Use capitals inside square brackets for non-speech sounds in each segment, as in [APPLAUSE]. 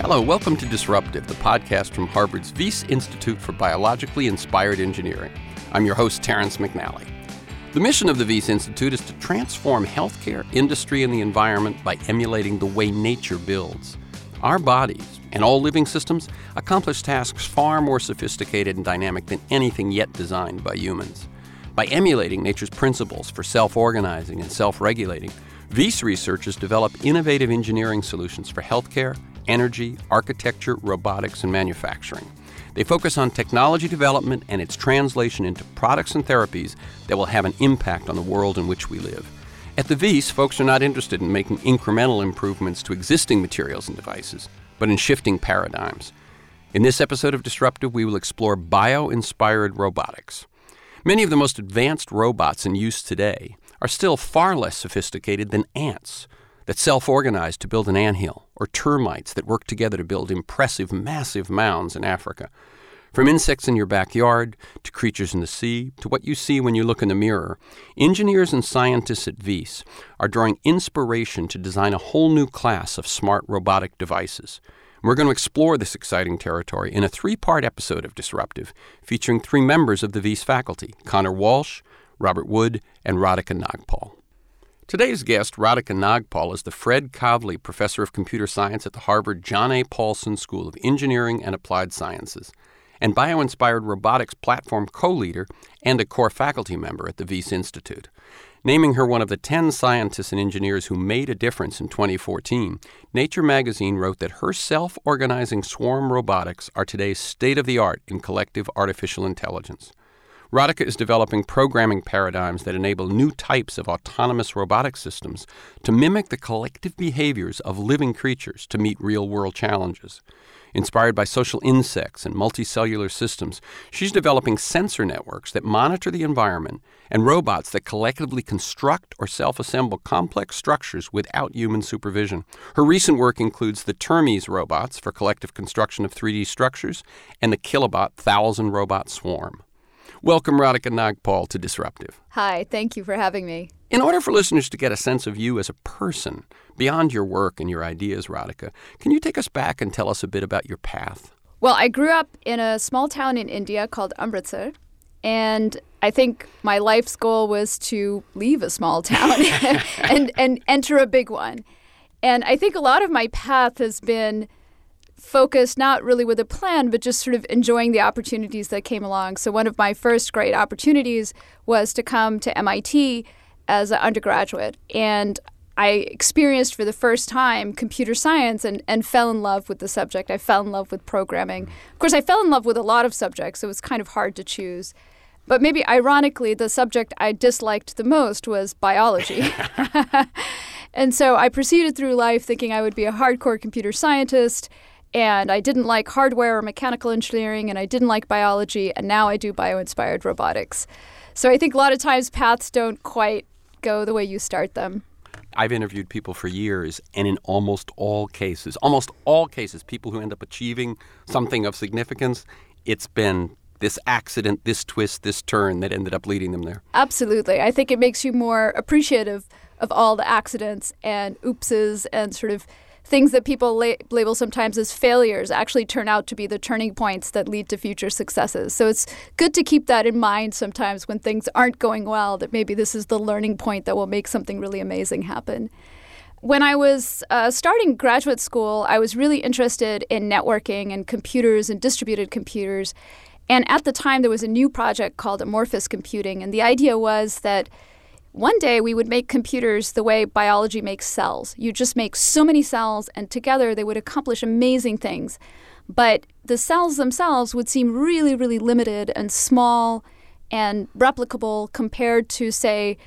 Hello, welcome to Disruptive, the podcast from Harvard's Wyss Institute for Biologically Inspired Engineering. I'm your host, Terrence McNally. The mission of the Wyss Institute is to transform healthcare, industry, and the environment by emulating the way nature builds. Our bodies and all living systems accomplish tasks far more sophisticated and dynamic than anything yet designed by humans. By emulating nature's principles for self organizing and self regulating, Wyss researchers develop innovative engineering solutions for healthcare, energy, architecture, robotics, and manufacturing. They focus on technology development and its translation into products and therapies that will have an impact on the world in which we live. At the Wyss, folks are not interested in making incremental improvements to existing materials and devices, but in shifting paradigms. In this episode of Disruptive, we will explore bio inspired robotics. Many of the most advanced robots in use today are still far less sophisticated than ants that self organize to build an anthill, or termites that work together to build impressive, massive mounds in Africa. From insects in your backyard, to creatures in the sea, to what you see when you look in the mirror, engineers and scientists at Wyss are drawing inspiration to design a whole new class of smart robotic devices. We're going to explore this exciting territory in a three part episode of Disruptive, featuring three members of the Wyss faculty Conor Walsh, Robert Wood, and Radhika Nagpal. Today's guest, Radhika Nagpal, is the Fred Kavli Professor of Computer Science at the Harvard John A. Paulson School of Engineering and Applied Sciences, and bio-inspired robotics platform co-leader and a core faculty member at the Wyss Institute. Naming her one of the 10 scientists and engineers who made a difference in 2014, Nature magazine wrote that her self organizing swarm robotics are today's state of the art in collective artificial intelligence. Radhika is developing programming paradigms that enable new types of autonomous robotic systems to mimic the collective behaviors of living creatures to meet real world challenges. Inspired by social insects and multicellular systems, she's developing sensor networks that monitor the environment and robots that collectively construct or self assemble complex structures without human supervision. Her recent work includes the Termes robots for collective construction of 3D structures and the Kilobot Thousand Robot Swarm. Welcome, Radhika Nagpal, to Disruptive. Hi, thank you for having me. In order for listeners to get a sense of you as a person, beyond your work and your ideas, Radhika, can you take us back and tell us a bit about your path? Well, I grew up in a small town in India called Amritsar, and I think my life's goal was to leave a small town [LAUGHS] [LAUGHS] and, and enter a big one. And I think a lot of my path has been focused not really with a plan, but just sort of enjoying the opportunities that came along. So, one of my first great opportunities was to come to MIT as an undergraduate. And I experienced for the first time computer science and, and fell in love with the subject. I fell in love with programming. Of course, I fell in love with a lot of subjects, so it was kind of hard to choose. But maybe ironically, the subject I disliked the most was biology. [LAUGHS] [LAUGHS] and so I proceeded through life thinking I would be a hardcore computer scientist and I didn't like hardware or mechanical engineering, and I didn't like biology, and now I do bio inspired robotics. So I think a lot of times paths don't quite go the way you start them. I've interviewed people for years, and in almost all cases, almost all cases, people who end up achieving something of significance, it's been this accident, this twist, this turn that ended up leading them there. Absolutely. I think it makes you more appreciative of all the accidents and oopses and sort of things that people la- label sometimes as failures actually turn out to be the turning points that lead to future successes. So it's good to keep that in mind sometimes when things aren't going well, that maybe this is the learning point that will make something really amazing happen. When I was uh, starting graduate school, I was really interested in networking and computers and distributed computers. And at the time, there was a new project called Amorphous Computing. And the idea was that one day we would make computers the way biology makes cells. You just make so many cells, and together they would accomplish amazing things. But the cells themselves would seem really, really limited and small and replicable compared to, say,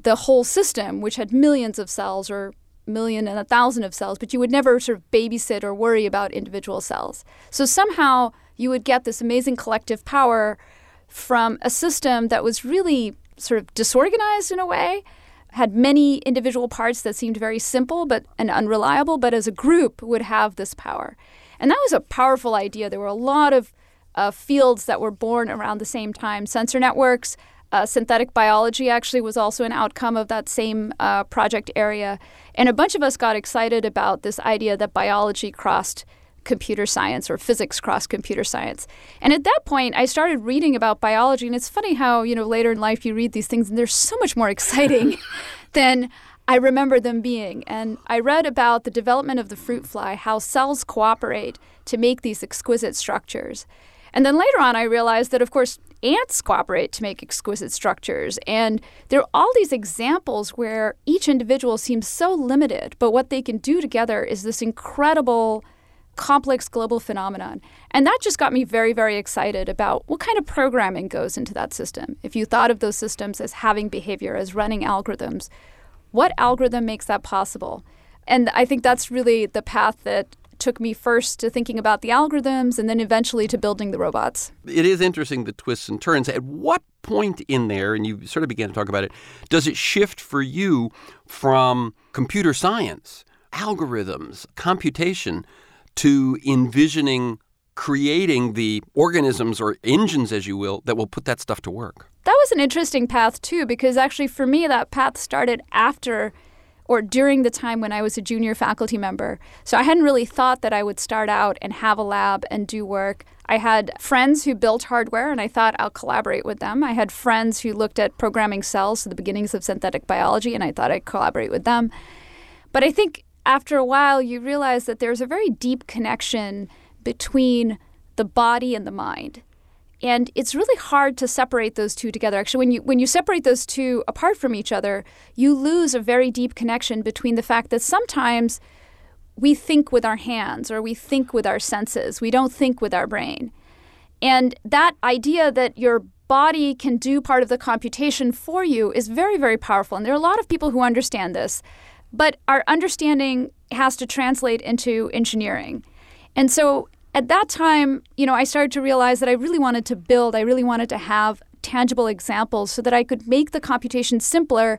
the whole system, which had millions of cells or million and a thousand of cells, but you would never sort of babysit or worry about individual cells. So somehow you would get this amazing collective power from a system that was really sort of disorganized in a way, had many individual parts that seemed very simple but and unreliable, but as a group would have this power. And that was a powerful idea. There were a lot of uh, fields that were born around the same time sensor networks, Uh, synthetic biology actually was also an outcome of that same uh, project area. And a bunch of us got excited about this idea that biology crossed computer science or physics cross computer science. And at that point, I started reading about biology. And it's funny how, you know, later in life you read these things and they're so much more exciting [LAUGHS] than I remember them being. And I read about the development of the fruit fly, how cells cooperate to make these exquisite structures. And then later on, I realized that, of course, ants cooperate to make exquisite structures. And there are all these examples where each individual seems so limited, but what they can do together is this incredible, complex global phenomenon. And that just got me very, very excited about what kind of programming goes into that system. If you thought of those systems as having behavior, as running algorithms, what algorithm makes that possible? And I think that's really the path that took me first to thinking about the algorithms and then eventually to building the robots. It is interesting the twists and turns. At what point in there, and you sort of began to talk about it, does it shift for you from computer science, algorithms, computation, to envisioning creating the organisms or engines, as you will, that will put that stuff to work? That was an interesting path, too, because actually for me, that path started after or during the time when I was a junior faculty member. So I hadn't really thought that I would start out and have a lab and do work. I had friends who built hardware and I thought I'll collaborate with them. I had friends who looked at programming cells, so the beginnings of synthetic biology, and I thought I'd collaborate with them. But I think after a while, you realize that there's a very deep connection between the body and the mind. And it's really hard to separate those two together. Actually when you when you separate those two apart from each other you lose a very deep connection between the fact that sometimes we think with our hands or we think with our senses. We don't think with our brain. And that idea that your body can do part of the computation for you is very very powerful. And there are a lot of people who understand this but our understanding has to translate into engineering. And so at that time, you know, I started to realize that I really wanted to build, I really wanted to have tangible examples so that I could make the computation simpler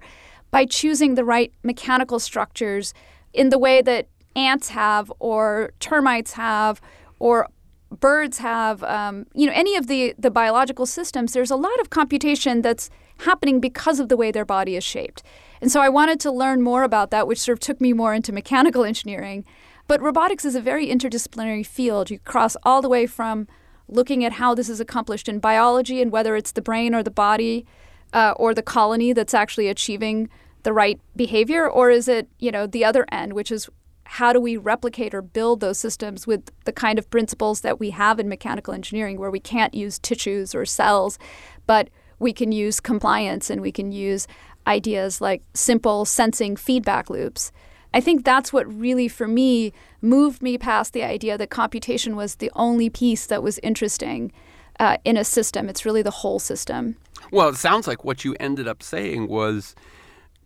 by choosing the right mechanical structures in the way that ants have or termites have or birds have um, you know any of the the biological systems. There's a lot of computation that's happening because of the way their body is shaped and so i wanted to learn more about that which sort of took me more into mechanical engineering but robotics is a very interdisciplinary field. You cross all the way from looking at how this is accomplished in biology and whether it's the brain or the body uh, or the colony that's actually achieving the right behavior, or is it you know the other end, which is how do we replicate or build those systems with the kind of principles that we have in mechanical engineering, where we can't use tissues or cells, but we can use compliance and we can use ideas like simple sensing feedback loops. I think that's what really, for me, moved me past the idea that computation was the only piece that was interesting uh, in a system. It's really the whole system. Well, it sounds like what you ended up saying was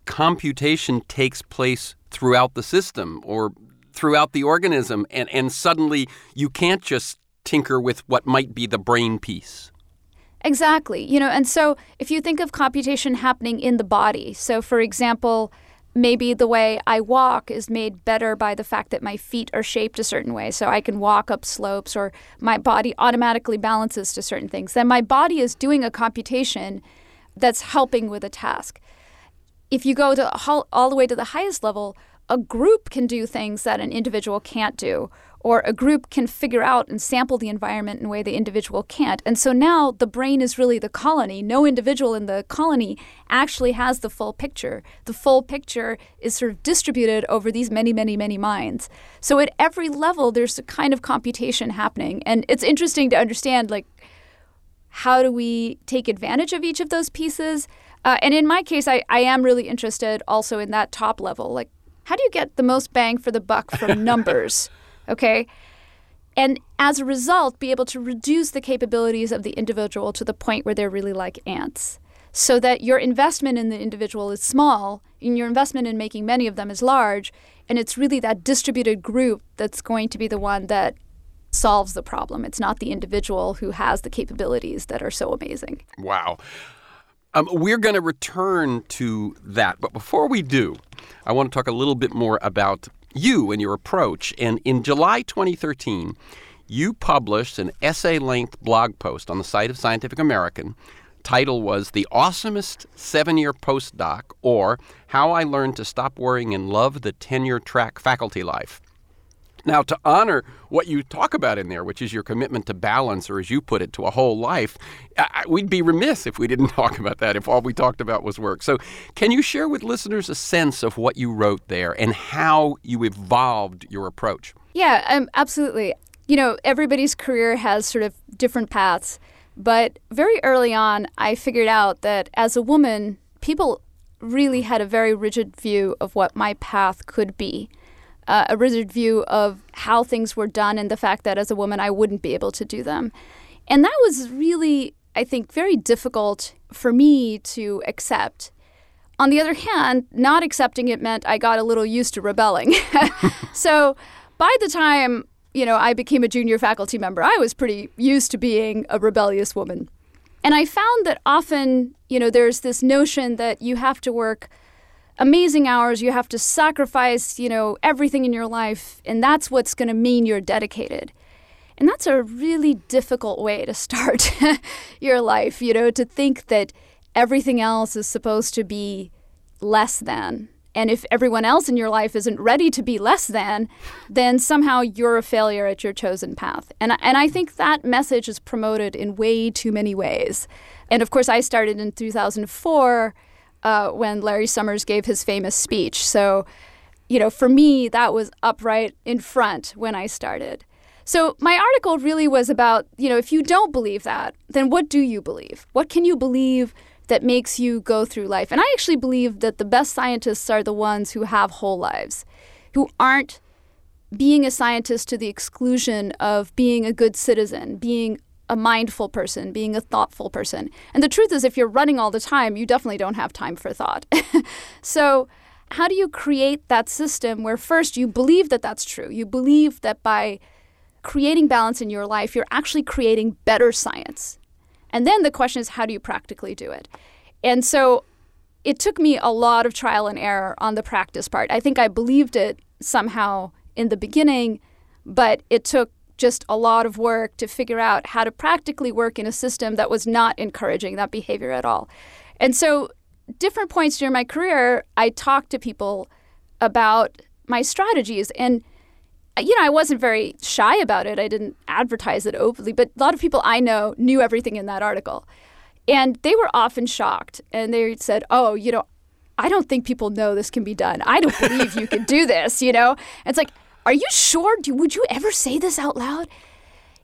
computation takes place throughout the system or throughout the organism, and, and suddenly you can't just tinker with what might be the brain piece. Exactly. You know, and so if you think of computation happening in the body, so for example, maybe the way I walk is made better by the fact that my feet are shaped a certain way. So I can walk up slopes or my body automatically balances to certain things. Then my body is doing a computation that's helping with a task. If you go to all the way to the highest level, a group can do things that an individual can't do, or a group can figure out and sample the environment in a way the individual can't. And so now the brain is really the colony. No individual in the colony actually has the full picture. The full picture is sort of distributed over these many, many, many minds. So at every level, there's a kind of computation happening. And it's interesting to understand, like, how do we take advantage of each of those pieces? Uh, and in my case, I, I am really interested also in that top level. Like, how do you get the most bang for the buck from [LAUGHS] numbers? Okay? And as a result, be able to reduce the capabilities of the individual to the point where they're really like ants. So that your investment in the individual is small and your investment in making many of them is large. And it's really that distributed group that's going to be the one that solves the problem. It's not the individual who has the capabilities that are so amazing. Wow. Um, we're going to return to that. But before we do, I want to talk a little bit more about you and your approach. And in July 2013, you published an essay length blog post on the site of Scientific American title was The Awesomest Seven Year Postdoc or How I Learned to Stop Worrying and Love the Tenure Track Faculty Life. Now, to honor what you talk about in there, which is your commitment to balance, or as you put it, to a whole life, I, we'd be remiss if we didn't [LAUGHS] talk about that, if all we talked about was work. So, can you share with listeners a sense of what you wrote there and how you evolved your approach? Yeah, um, absolutely. You know, everybody's career has sort of different paths. But very early on, I figured out that as a woman, people really had a very rigid view of what my path could be uh, a rigid view of how things were done and the fact that as a woman I wouldn't be able to do them. And that was really, I think, very difficult for me to accept. On the other hand, not accepting it meant I got a little used to rebelling. [LAUGHS] so by the time, you know, I became a junior faculty member, I was pretty used to being a rebellious woman. And I found that often, you know, there's this notion that you have to work amazing hours. You have to sacrifice, you know, everything in your life, and that's what's going to mean you're dedicated. And that's a really difficult way to [LAUGHS] start your life, you know, to think that everything else is supposed to be less than. And if everyone else in your life isn't ready to be less than, then somehow you're a failure at your chosen path. And, and I think that message is promoted in way too many ways. And of course, I started in 2004 uh, when Larry Summers gave his famous speech. So, you know, for me, that was upright in front when I started. So, my article really was about, you know, if you don't believe that, then what do you believe? What can you believe that makes you go through life? And I actually believe that the best scientists are the ones who have whole lives, who aren't being a scientist to the exclusion of being a good citizen, being a mindful person, being a thoughtful person. And the truth is, if you're running all the time, you definitely don't have time for thought. [LAUGHS] so, how do you create that system where first you believe that that's true? You believe that by creating balance in your life, you're actually creating better science. And then the question is, how do you practically do it? And so, it took me a lot of trial and error on the practice part. I think I believed it somehow in the beginning, but it took just a lot of work to figure out how to practically work in a system that was not encouraging that behavior at all. And so, different points during my career, I talked to people about my strategies. And, you know, I wasn't very shy about it. I didn't advertise it openly, but a lot of people I know knew everything in that article. And they were often shocked. And they said, oh, you know, I don't think people know this can be done. I don't believe you can do this, you know? And it's like, are you sure? Do, would you ever say this out loud?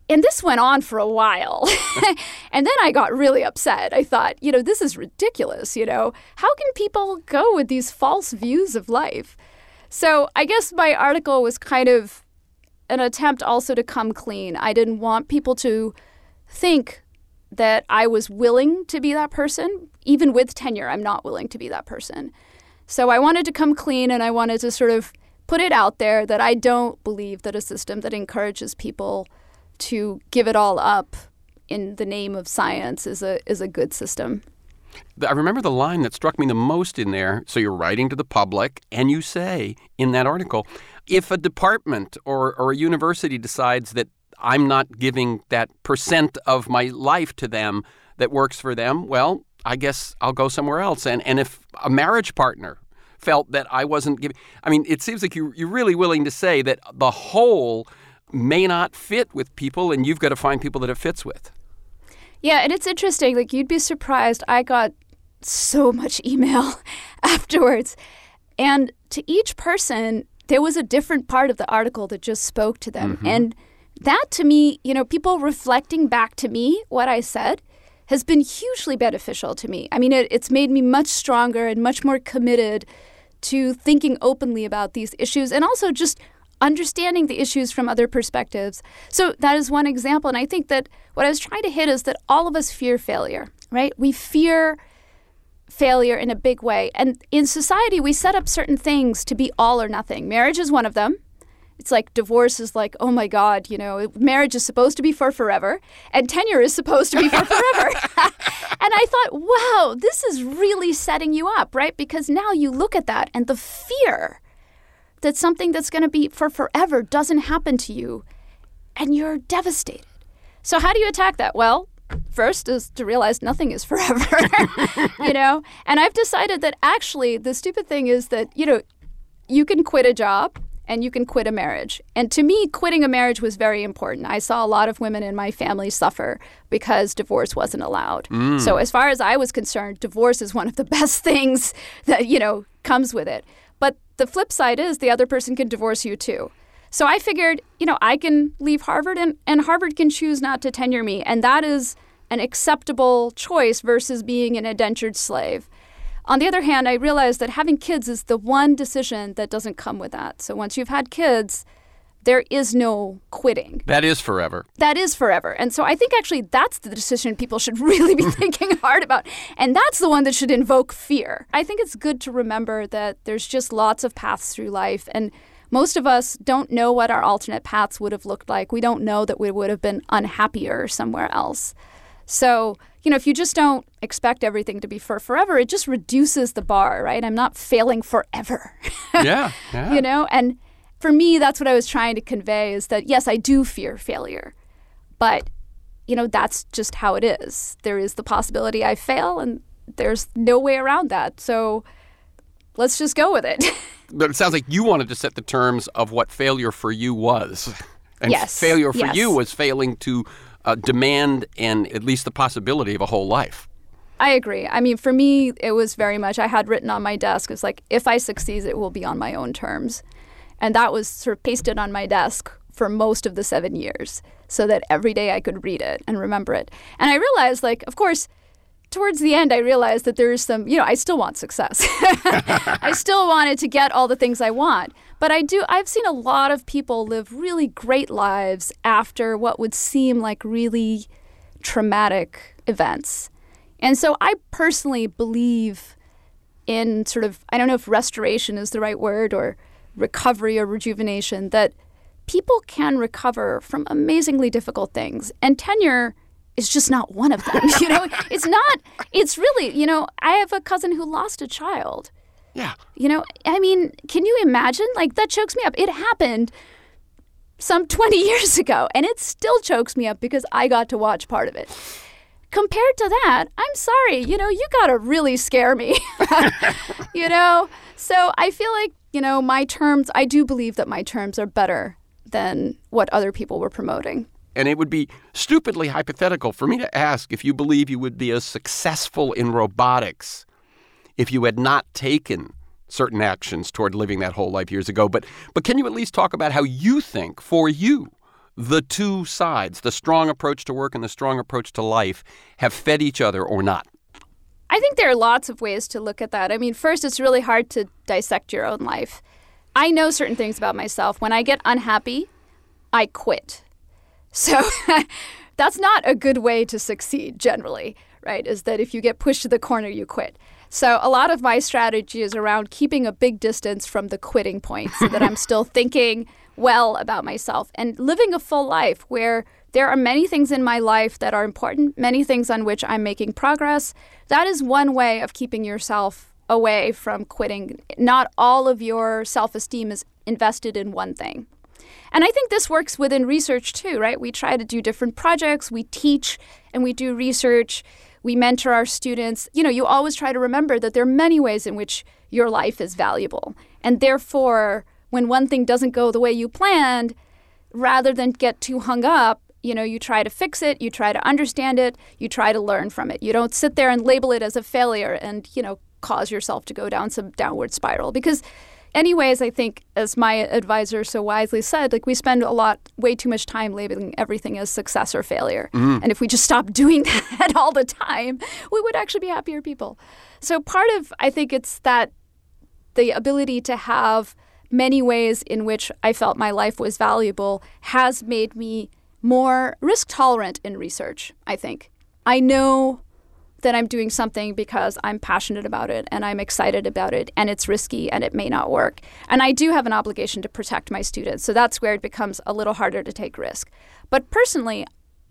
And this went on for a while. [LAUGHS] and then I got really upset. I thought, you know, this is ridiculous. You know, how can people go with these false views of life? So I guess my article was kind of an attempt also to come clean. I didn't want people to think that I was willing to be that person. Even with tenure, I'm not willing to be that person. So I wanted to come clean and I wanted to sort of put it out there that I don't believe that a system that encourages people to give it all up in the name of science is a is a good system. I remember the line that struck me the most in there. So you're writing to the public, and you say in that article, if a department or, or a university decides that I'm not giving that percent of my life to them that works for them, well, I guess I'll go somewhere else. And and if a marriage partner felt that I wasn't giving. I mean, it seems like you, you're really willing to say that the whole may not fit with people, and you've got to find people that it fits with. Yeah, and it's interesting. Like, you'd be surprised. I got so [LAUGHS] much email [LAUGHS] afterwards. And to each person, there was a different part of the article that just spoke to them. Mm-hmm. And that to me, you know, people reflecting back to me what I said has been hugely beneficial to me. I mean, it, it's made me much stronger and much more committed to thinking openly about these issues and also just understanding the issues from other perspectives. So that is one example. And I think that what I was trying to hit is that all of us fear failure, right? We fear failure in a big way. And in society, we set up certain things to be all or nothing. Marriage is one of them. It's like divorce is like, oh my God, you know, marriage is supposed to be for forever, and tenure is supposed to be for forever. [LAUGHS] and I thought, wow, this is really setting you up, right? Because now you look at that and the fear that something that's going to be for forever doesn't happen to you, and you're devastated. So, how do you attack that? Well, First is to realize nothing is forever, [LAUGHS] you know? And I've decided that actually the stupid thing is that, you know, you can quit a job and you can quit a marriage. And to me, quitting a marriage was very important. I saw a lot of women in my family suffer because divorce wasn't allowed. Mm. So as far as I was concerned, divorce is one of the [LAUGHS] best things that, you know, comes with it. But the flip side is the other person can divorce you too. So I figured, you know, I can leave Harvard and, and Harvard can choose not to tenure me. And that is an acceptable choice versus being an indentured slave. On the other hand, I realized that having kids is the one decision that doesn't come with that. So once you've had kids, there is no quitting. That is forever. That is forever. And so I think actually that's the decision people should [LAUGHS] really be [LAUGHS] thinking hard about. And that's the one that should invoke fear. I think it's good to remember that there's just lots of paths through life. And most of us don't know what our alternate paths would have looked like. We don't know that we would have been unhappier somewhere else. So, you know, if you just don't expect everything to be for forever, it just reduces the bar, right? I'm not failing forever. [LAUGHS] yeah, yeah. You know, and for me, that's what I was trying to convey is that yes, I do fear failure, but you know, that's just how it is. There is the possibility I fail, and there's no way around that. So let's just go with it. [LAUGHS] but it sounds like you wanted to set the terms of what failure for you was. And yes. failure for yes. you was failing to uh, demand and at least the possibility of a whole life. I agree. I mean, for me, it was very much, I had written on my desk, it's like, if I succeed, it will be on my own terms. And that was sort of pasted on my desk for most of the seven years so that every day I could read it and remember it. And I realized, like, of course, towards the end, I realized that there's some, you know, I still want success. [LAUGHS] I still wanted to get all the things I want. But I do, I've seen a lot of people live really great lives after what would seem like really traumatic events. And so I personally believe in sort of, I don't know if restoration is the right word or recovery or rejuvenation, that people can recover from amazingly difficult things. And tenure is just not one of them. [LAUGHS] you know, it's not, it's really, you know, I have a cousin who lost a child. Yeah. You know, I mean, can you imagine? Like, that chokes me up. It happened some [LAUGHS] 20 years ago, and it still chokes me up because I got to watch part of it. Compared to that, I'm sorry, you know, you got to really scare me. [LAUGHS] you know? So I feel like, you know, my terms, I do believe that my terms are better than what other people were promoting. And it would be stupidly hypothetical for me to ask if you believe you would be as successful in robotics if you had not taken certain actions toward living that whole life years ago. But but can you at least talk about how you think for you the two sides, the strong approach to work and the strong approach to life, have fed each other or not? I think there are lots of ways to look at that. I mean, first, it's really hard to dissect your own life. I know certain things about myself. When I get unhappy, I quit. [LAUGHS] So that's not a good way to succeed generally, right? Is that if you get pushed to the corner, you quit. So a lot of my strategy is around keeping a big distance from the quitting point so that I'm [LAUGHS] still thinking well about myself and living a full life where there are many things in my life that are important, many things on which I'm making progress. That is one way of keeping yourself away from quitting. Not all of your self esteem is invested in one thing. And I think this works within research too, right? We try to do different projects, we teach and we do research we mentor our students. You know, you always try to remember that there are many ways in which your life is valuable. And therefore, when one thing doesn't go the way you planned, rather than get too hung up, you know, you try to fix it, you try to understand it, you try to learn from it. You don't sit there and label it as a failure and, you know, cause yourself to go down some downward spiral because anyways, I think, as my advisor so wisely said, like we spend a lot, way too much time labeling everything as success or failure. Mm-hmm. And if we just stopped [LAUGHS] doing that all the time, we would actually be happier people. So part of, I think, it's that the ability to have many ways in which I felt my life was valuable has made me more risk tolerant in research, I think. I know that I'm doing something because I'm passionate about it and I'm excited about it and it's risky and it may not work. And I do have an obligation to protect my students. So that's where it becomes a little harder to take risk. But personally,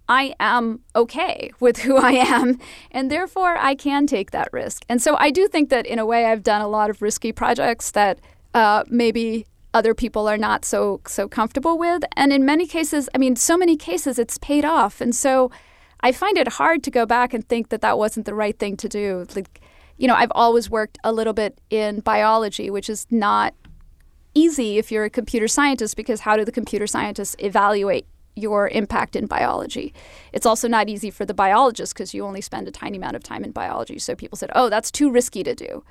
I am okay with who I am, and therefore I can take that risk. And so I do think that in a way I've done a lot of risky projects that uh, maybe other people are not so so comfortable with. And in many cases, I mean, so many cases, it's paid off. And so I find it hard to go back and think that that wasn't the right thing to do. Like, you know, I've always worked a little bit in biology, which is not easy if you're a computer scientist because how do the computer scientists evaluate your impact in biology? It's also not easy for the biologist because you only spend a tiny amount of time in biology. So people said, oh, that's too risky to do.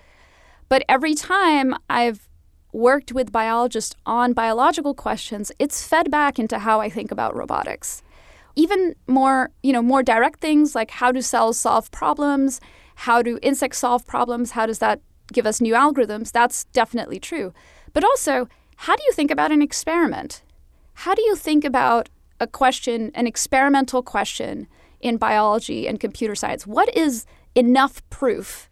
But every time I've worked with biologists on biological questions, it's fed back into how I think about robotics. Even more, you know, more direct things like how do cells solve problems? How do insects solve problems? How does that give us new algorithms? That's definitely true. But also, how do you think about an experiment? How do you think about a question, an experimental question in biology and computer science? What is enough proof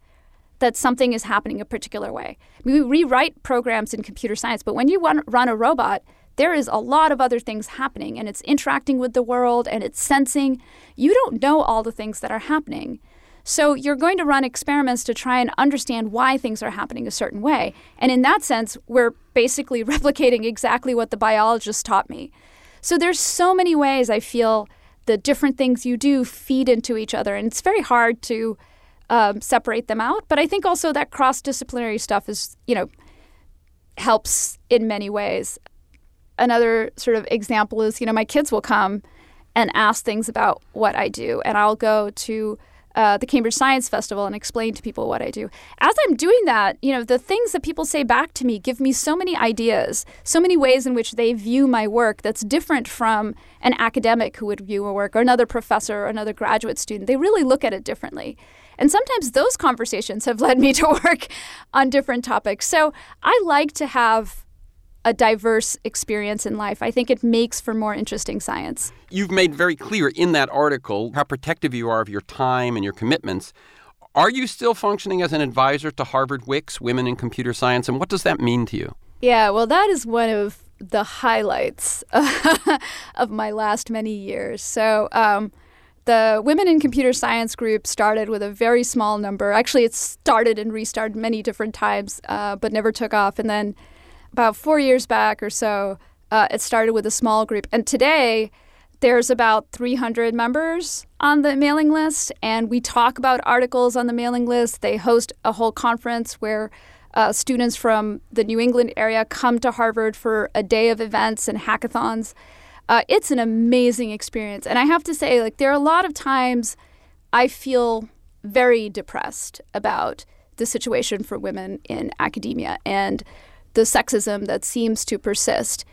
that something is happening a particular way? We rewrite programs in computer science, but when you run a robot, there is a lot of other things happening and it's interacting with the world and it's sensing. You don't know all the things that are happening. So you're going to run experiments to try and understand why things are happening a certain way. And in that sense, we're basically [LAUGHS] replicating exactly what the biologist taught me. So there's so many ways I feel the different things you do feed into each other, and it's very hard to um, separate them out. But I think also that cross disciplinary stuff is, you know, helps in many ways. Another sort of example is, you know, my kids will come and ask things about what I do, and I'll go to uh, the Cambridge Science Festival and explain to people what I do. As I'm doing that, you know, the things that people say back to me give me so many ideas, so many ways in which they view my work that's different from an academic who would view a work or another professor or another graduate student. They really look at it differently. And sometimes those conversations have led me to [LAUGHS] work on different topics. So I like to have a diverse experience in life. I think it makes for more interesting science. You've made very clear in that article how protective you are of your time and your commitments. Are you still functioning as an advisor to Harvard WICS, Women in Computer Science, and what does that mean to you? Yeah, well, that is one of the highlights [LAUGHS] of my last many years. So, um, the Women in Computer Science group started with a very small number. Actually, it started and restarted many different times, uh, but never took off. And then about four years back or so, uh, it started with a small group. And today, there's about 300 members on the mailing list, and we talk about articles on the mailing list. They host a whole conference where uh, students from the New England area come to Harvard for a day of events and hackathons. Uh, it's an amazing experience. And I have to say, like, there are a lot of times I feel very depressed about the situation for women in academia. And the sexism that seems to persist.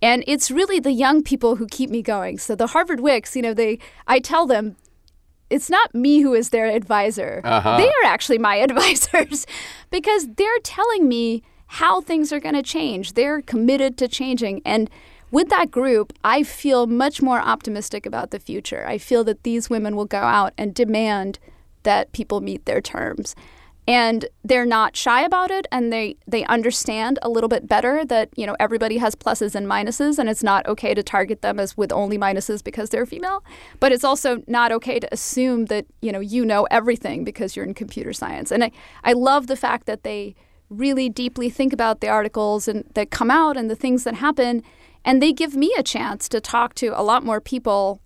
And it's really the young people who keep me going. So the Harvard WICS, you know, they I tell them it's not me who is their advisor. Uh-huh. They are actually my [LAUGHS] advisors because they're telling me how things are going to change. They're committed to changing and with that group, I feel much more optimistic about the future. I feel that these women will go out and demand that people meet their terms and they're not shy about it and they they understand a little bit better that you know everybody has pluses and minuses and it's not okay to target them as with only minuses because they're female. But it's also not okay to assume that you know you know everything because you're in computer science. And i, I love the fact that they really deeply think about the articles and that come out and the things that happen and they give me a chance to talk to a lot more people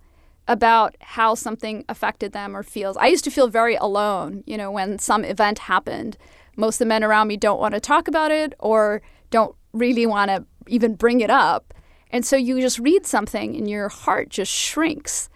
about how something affected them or feels. I used to feel very alone, you know, when some event happened. Most of the men around me don't want to talk about it or don't really want to even bring it up. And so you just read something and your heart just shrinks.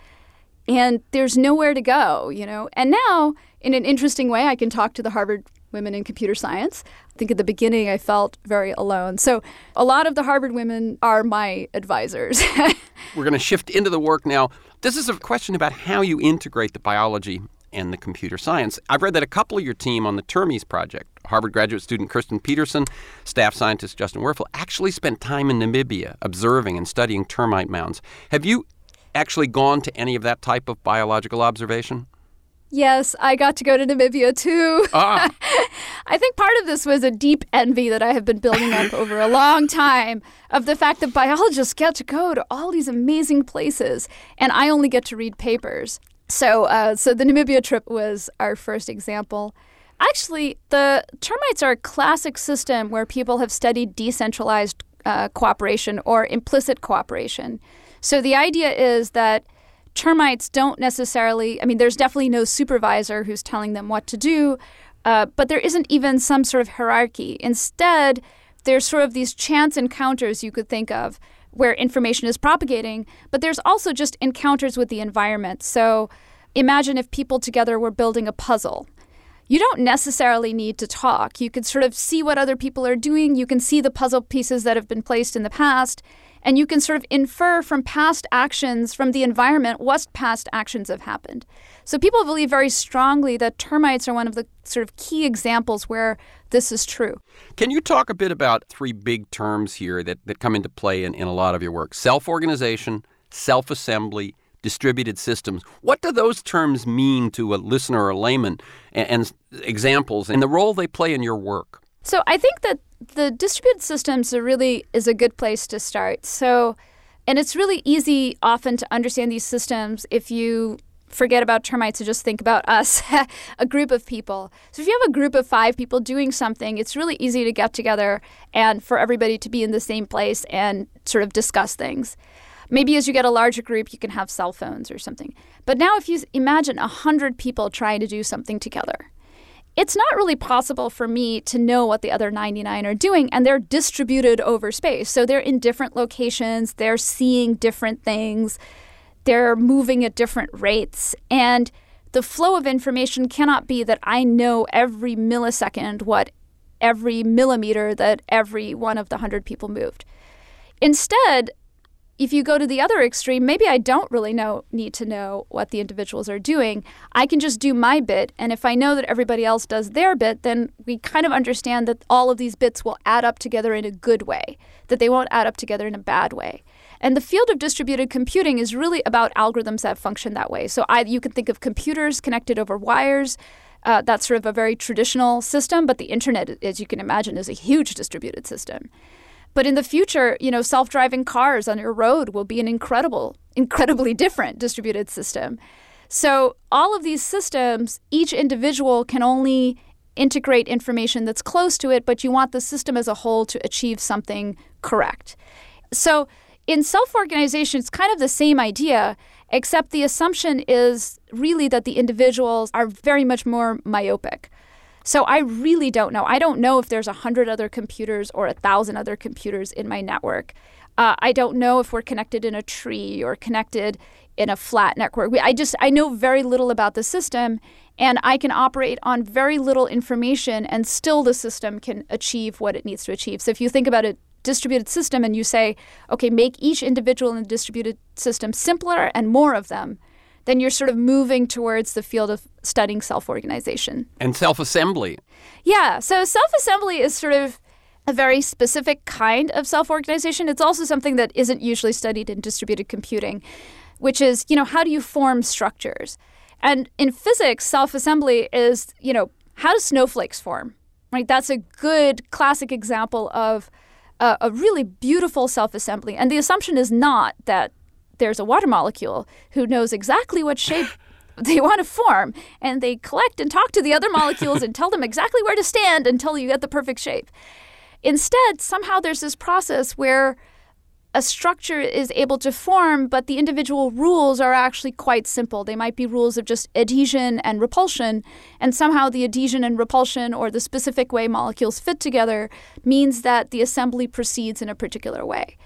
And there's nowhere to go, you know. And now, in an interesting way, I can talk to the Harvard women in computer science. I think at the beginning I felt very alone. So a lot of the Harvard women are my advisors. [LAUGHS] We're going to shift into the work now. This is a question about how you integrate the biology and the computer science. I've read that a couple of your team on the Termes project, Harvard graduate student Kirstin Petersen, staff scientist Justin Werfel, actually spent time in Namibia observing and studying termite mounds. Have you actually gone to any of that type of biological observation? Yes, I got to go to Namibia too. Ah. [LAUGHS] I think part of this was a deep envy that I have been building up over a long time of the fact that biologists get to go to all these amazing places, and I only get to read papers. So, uh, so the Namibia trip was our first example. Actually, the termites are a classic system where people have studied decentralized uh, cooperation or implicit cooperation. So the idea is that termites don't necessarily, I mean, there's definitely no supervisor who's telling them what to do, uh, but there isn't even some sort of hierarchy. Instead, there's sort of these chance encounters you could think of where information is propagating, but there's also just encounters with the environment. So imagine if people together were building a puzzle. You don't necessarily need to talk. You can sort of see what other people are doing. You can see the puzzle pieces that have been placed in the past. And you can sort of infer from past actions from the environment what past actions have happened. So people believe very strongly that termites are one of the sort of key examples where this is true. Can you talk a bit about three big terms here that, that come into play in, in a lot of your work? Self organization, self assembly, distributed systems. What do those terms mean to a listener or a layman and, and examples and the role they play in your work? So I think that the distributed systems are really is a good place to start. So, and it's really easy often to understand these systems if you forget about termites and just think about us, [LAUGHS] a group of people. So if you have a group of five people doing something, it's really easy to get together and for everybody to be in the same place and sort of discuss things. Maybe as you get a larger group, you can have cell phones or something. But now, if you imagine a 100 people trying to do something together, it's not really possible for me to know what the other 99 are doing, and they're distributed over space. So they're in different locations, they're seeing different things, they're moving at different rates. And the flow of information cannot be that I know every millisecond what every millimeter that every one of the 100 people moved. Instead, if you go to the other extreme, maybe I don't really know need to know what the individuals are doing. I can just do my bit, and if I know that everybody else does their bit, then we kind of understand that all of these bits will add up together in a good way, that they won't add up together in a bad way. And the field of distributed computing is really about algorithms that function that way. So I, you can think of computers connected over wires. Uh, that's sort of a very traditional system, but the internet, as you can imagine, is a huge distributed system. But in the future, you know, self-driving cars on your road will be an incredible, incredibly different distributed system. So all of these systems, each individual can only integrate information that's close to it, but you want the system as a whole to achieve something correct. So in self-organization, it's kind of the same idea, except the assumption is really that the individuals are very much more myopic. So I really don't know. I don't know if there's a hundred other computers or a thousand other computers in my network. Uh, I don't know if we're connected in a tree or connected in a flat network. I just I know very little about the system, and I can operate on very little information, and still the system can achieve what it needs to achieve. So if you think about a distributed system and you say, okay, make each individual in the distributed system simpler and more of them, then you're sort of moving towards the field of studying self organization. And self assembly. Yeah. So self assembly is sort of a very specific kind of self organization. It's also something that isn't usually studied in distributed computing, which is, you know, how do you form structures? And in physics, self assembly is, you know, how do snowflakes form? Right? That's a good classic example of a, a really beautiful self assembly. And the assumption is not that there's a water molecule who knows exactly what shape [LAUGHS] they want to form and they collect and talk to the other molecules and tell them exactly where to stand until you get the perfect shape. Instead, somehow there's this process where a structure is able to form, but the individual rules are actually quite simple. They might be rules of just adhesion and repulsion, and somehow the adhesion and repulsion or the specific way molecules fit together means that the assembly proceeds in a particular way.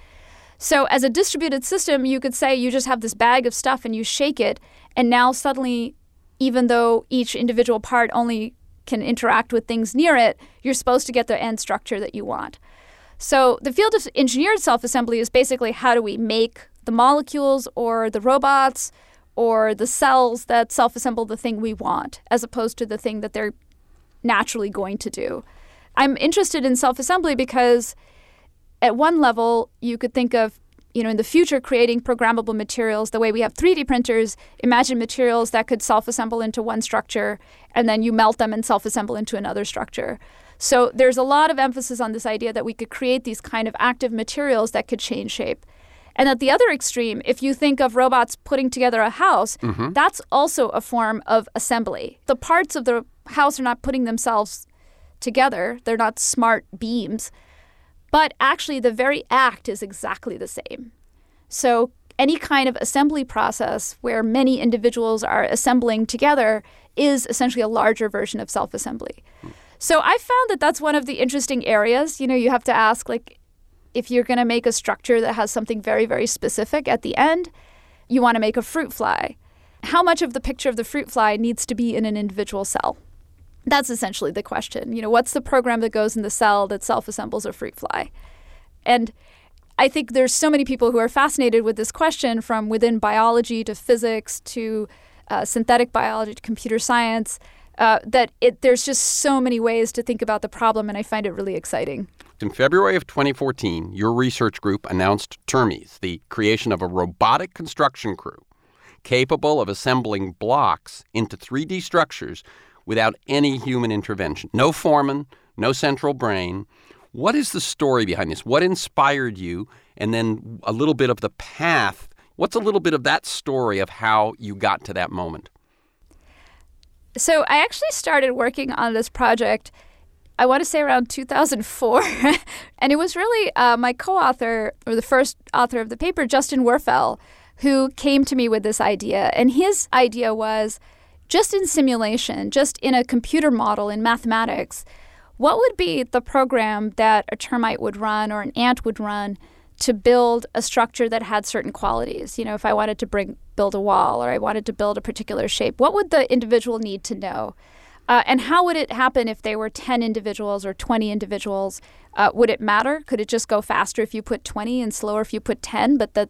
So, as a distributed system, you could say you just have this bag of stuff and you shake it, and now suddenly, even though each individual part only can interact with things near it, you're supposed to get the end structure that you want. So, the field of engineered self assembly is basically how do we make the molecules or the robots or the cells that self assemble the thing we want, as opposed to the thing that they're naturally going to do. I'm interested in self assembly because at one level, you could think of you know, in the future, creating programmable materials the way we have 3D printers. Imagine materials that could self-assemble into one structure, and then you melt them and self-assemble into another structure. So there's a lot of emphasis on this idea that we could create these kind of active materials that could change shape. And at the other extreme, if you think of robots putting together a house, mm-hmm. that's also a form of assembly. The parts of the house are not putting themselves together, they're not smart beams but actually, the very act is exactly the same. So, any kind of assembly process where many individuals are assembling together is essentially a larger version of self assembly. So I found that that's one of the interesting areas. You know, you have to ask, like, if you're going to make a structure that has something very, very specific at the end, you want to make a fruit fly. How much of the picture of the fruit fly needs to be in an individual cell? That's essentially the question. You know, what's the program that goes in the cell that self assembles a fruit fly? And I think there's so many people who are fascinated with this question from within biology to physics to uh, synthetic biology to computer science uh, that it, there's just so many ways to think about the problem, and I find it really exciting. In February of 2014, your research group announced Termes, the creation of a robotic construction crew capable of assembling blocks into 3D structures without any human intervention. No foreman, no central brain. What is the story behind this? What inspired you? And then a little bit of the path. What's a little bit of that story of how you got to that moment? So I actually started working on this project, I want to say around 2004. [LAUGHS] and it was really uh, my co author, or the first author of the paper, Justin Werfel, who came to me with this idea. And his idea was just in simulation, just in a computer model in mathematics, what would be the program that a termite would run or an ant would run to build a structure that had certain qualities. You know, if I wanted to bring build a wall or I wanted to build a particular shape, what would the individual need to know? Uh, and how would it happen if they were 10 individuals or 20 individuals? Uh, would it matter? Could it just go faster if you put 20 and slower if you put 10, but that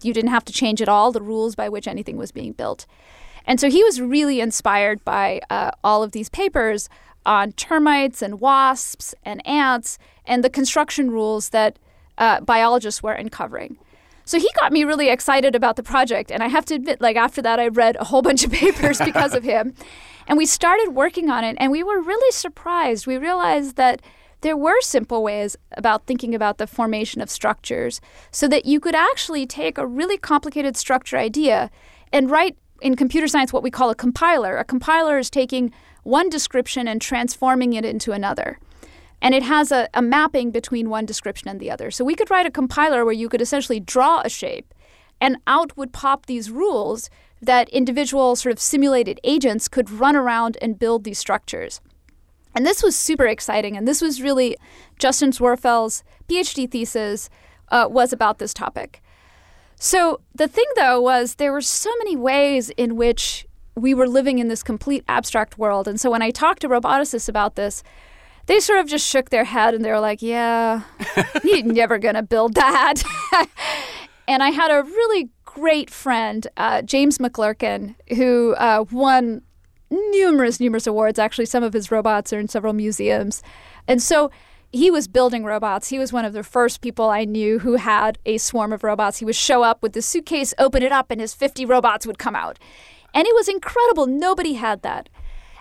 you didn't have to change at all the rules by which anything was being built? And so he was really inspired by uh, all of these papers on termites and wasps and ants and the construction rules that uh, biologists were uncovering. So he got me really excited about the project. And I have to admit, like, after that, I read a whole bunch of [LAUGHS] papers because of him. And we started working on it, and we were really surprised. We realized that there were simple ways about thinking about the formation of structures so that you could actually take a really complicated structure idea and write in computer science what we call a compiler. A compiler is taking one description and transforming it into another and it has a, a mapping between one description and the other. So we could write a compiler where you could essentially draw a shape, and out would pop these rules that individual sort of simulated agents could run around and build these structures. And this was super exciting, and this was really Justin Werfel's PhD thesis uh, was about this topic. So the thing, though, was there were so many ways in which we were living in this complete abstract world. And so when I talked to roboticists about this, they sort of just shook their head and they were like, yeah, [LAUGHS] you're never going to build that. [LAUGHS] and I had a really great friend, uh, James McLurkin, who uh, won numerous, numerous awards. Actually, some of his robots are in several museums. And so he was building robots. He was one of the first people I knew who had a swarm of robots. He would show up with the suitcase, open it up, and his 50 robots would come out. And it was incredible. Nobody had that.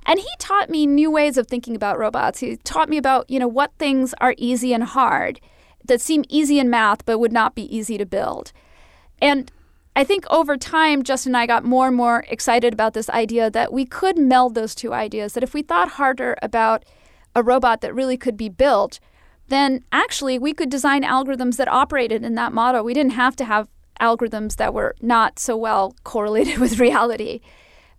And he taught me new ways of thinking about robots. He taught me about, you know, what things are easy and hard that seem easy in math but would not be easy to build. And I think over time, Justin and I got more and more excited about this idea that we could meld those two ideas, that if we thought harder about a robot that really could be built, then actually we could design algorithms that operated in that model. We didn't have to have algorithms that were not so well [LAUGHS] correlated with reality.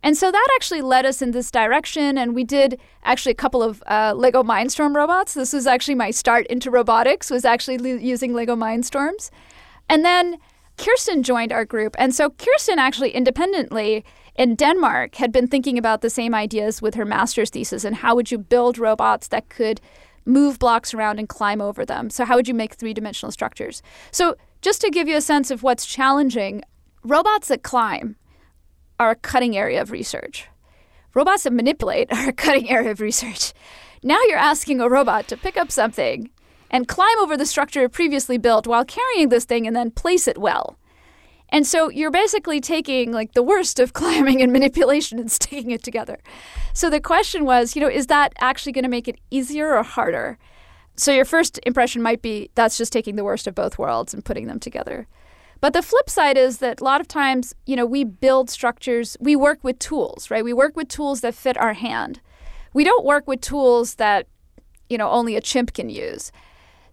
And so that actually led us in this direction. And we did actually a couple of uh, Lego Mindstorm robots. This was actually my start into robotics, was actually using Lego Mindstorms. And then Kirstin joined our group. And so Kirstin actually independently in Denmark had been thinking about the same ideas with her master's thesis and how would you build robots that could move blocks around and climb over them. So how would you make three-dimensional structures? So just to give you a sense of what's challenging, robots that climb are a cutting area of research. Robots that manipulate [LAUGHS] are a cutting area of research. Now you're asking a robot to pick up something and climb over the structure previously built while carrying this thing and then place it well. And so you're basically taking like the worst of [LAUGHS] climbing and manipulation and sticking it together. So the question was, you know, is that actually going to make it easier or harder? So your first impression might be that's just taking the worst of both worlds and putting them together. But the flip side is that a lot of times, you know, we build structures, we work with tools, right? We work with tools that fit our hand. We don't work with tools that, you know, only a chimp can use.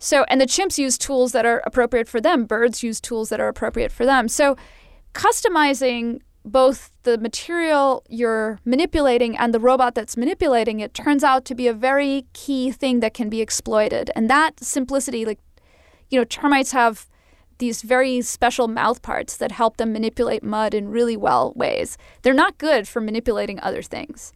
So, and the chimps use tools that are appropriate for them. Birds use tools that are appropriate for them. So, customizing both the material you're manipulating and the robot that's manipulating it turns out to be a very key thing that can be exploited. And that simplicity, like, you know, termites have these very special mouth parts that help them manipulate mud in really well ways. They're not good for manipulating other things.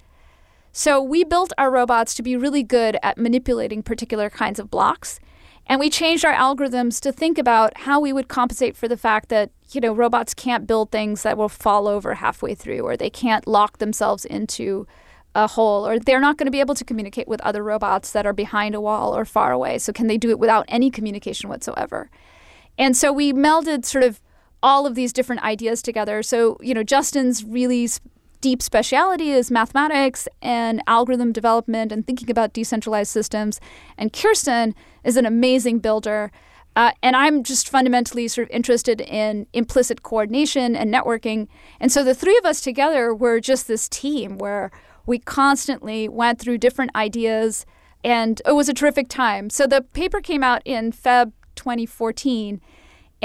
So we built our robots to be really good at manipulating particular kinds of blocks. And we changed our algorithms to think about how we would compensate for the fact that, you know, robots can't build things that will fall over halfway through or they can't lock themselves into a hole or they're not going to be able to communicate with other robots that are behind a wall or far away. So can they do it without any communication whatsoever? And so we melded sort of all of these different ideas together. So, you know, Justin's really deep speciality is mathematics and algorithm development and thinking about decentralized systems. And Kirstin is an amazing builder. Uh, and I'm just fundamentally sort of interested in implicit coordination and networking. And so the three of us together were just this team where we constantly went through different ideas, and it was a terrific time. So the paper came out in Feb 2014.